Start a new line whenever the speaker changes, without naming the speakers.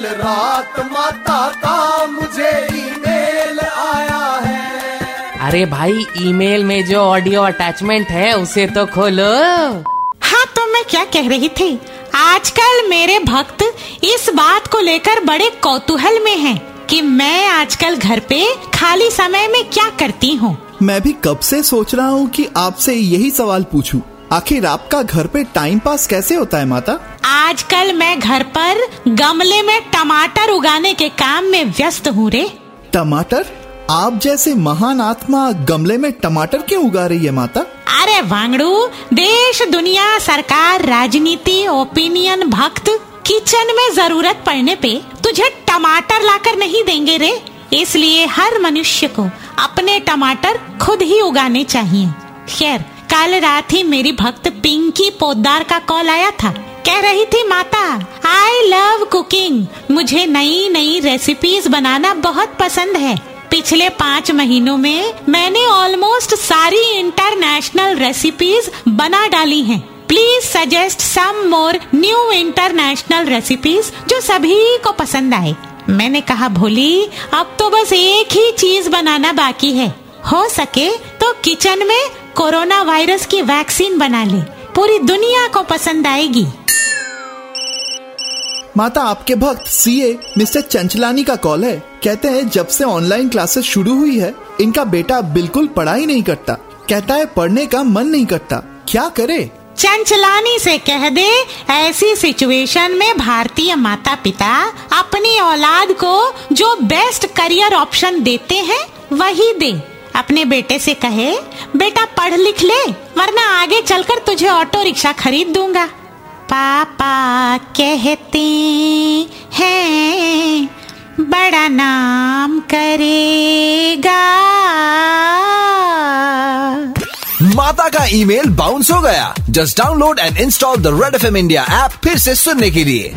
कल रात माता का मुझे ईमेल आया है।
अरे भाई ईमेल में जो ऑडियो अटैचमेंट है उसे तो खोलो।
हाँ तो मैं क्या कह रही थी? आजकल मेरे भक्त इस बात को लेकर बड़े कौतूहल में हैं कि मैं आजकल घर पे खाली समय में क्या करती हूँ।
मैं भी कब से सोच रहा हूँ कि आपसे यही सवाल पूछूँ। आखिर आपका घर पे टाइम पास कैसे होता है माता?
आजकल मैं घर पर गमले में टमाटर उगाने के काम में व्यस्त हूँ रे।
टमाटर? आप जैसे महान आत्मा गमले में टमाटर क्यों उगा रही है माता?
अरे वांगड़ू देश दुनिया सरकार राजनीति ओपिनियन भक्त किचन में ज़रूरत पड़ने पे तुझे टमाटर लाकर नहीं देंगे रे। इसलिए हर मनुष्य को अपने टमाटर खुद ही उगाने चाहिए। खैर कल रात ही मेरी भक्त पिंकी पोदार का कॉल आया था। कह रही थी माता कुकिंग मुझे नई नई रेसिपीज़ बनाना बहुत पसंद है। पिछले पाँच महीनों में मैंने ऑलमोस्ट सारी इंटरनेशनल रेसिपीज़ बना डाली हैं। Please suggest some more new international recipes जो सभी को पसंद आए। मैंने कहा, भोली, अब तो बस एक ही चीज़ बनाना बाकी है। हो सके तो किचन में कोरोना वायरस की वैक्सीन बना ले। पूरी दुनिया को पसंद आएगी।
माता, आपके भक्त, सीए, मिस्टर चंचलानी का कॉल है। कहते हैं, जब से ऑनलाइन क्लासेस शुरू हुई है, इनका बेटा बिल्कुल पढ़ाई नहीं करता। कहता है, पढ़ने का मन नहीं करता। क्या करे?
चंचलानी से कह दे, ऐसी सिचुएशन में भारतीय माता पिता अपनी औलाद को जो बेस्ट करियर ऑप्शन देते हैं, वही दे। अपने बेटे से कहे, बेटा पढ़ लिख ले, वरना आगे चलकर तुझे ऑटो रिक्शा खरीद दूँगा। पापा कहते हैं, बड़ा नाम करेगा।
माता का ईमेल बाउंस हो गया। Just download and install the Red F M India app फिर से सुनने के लिए।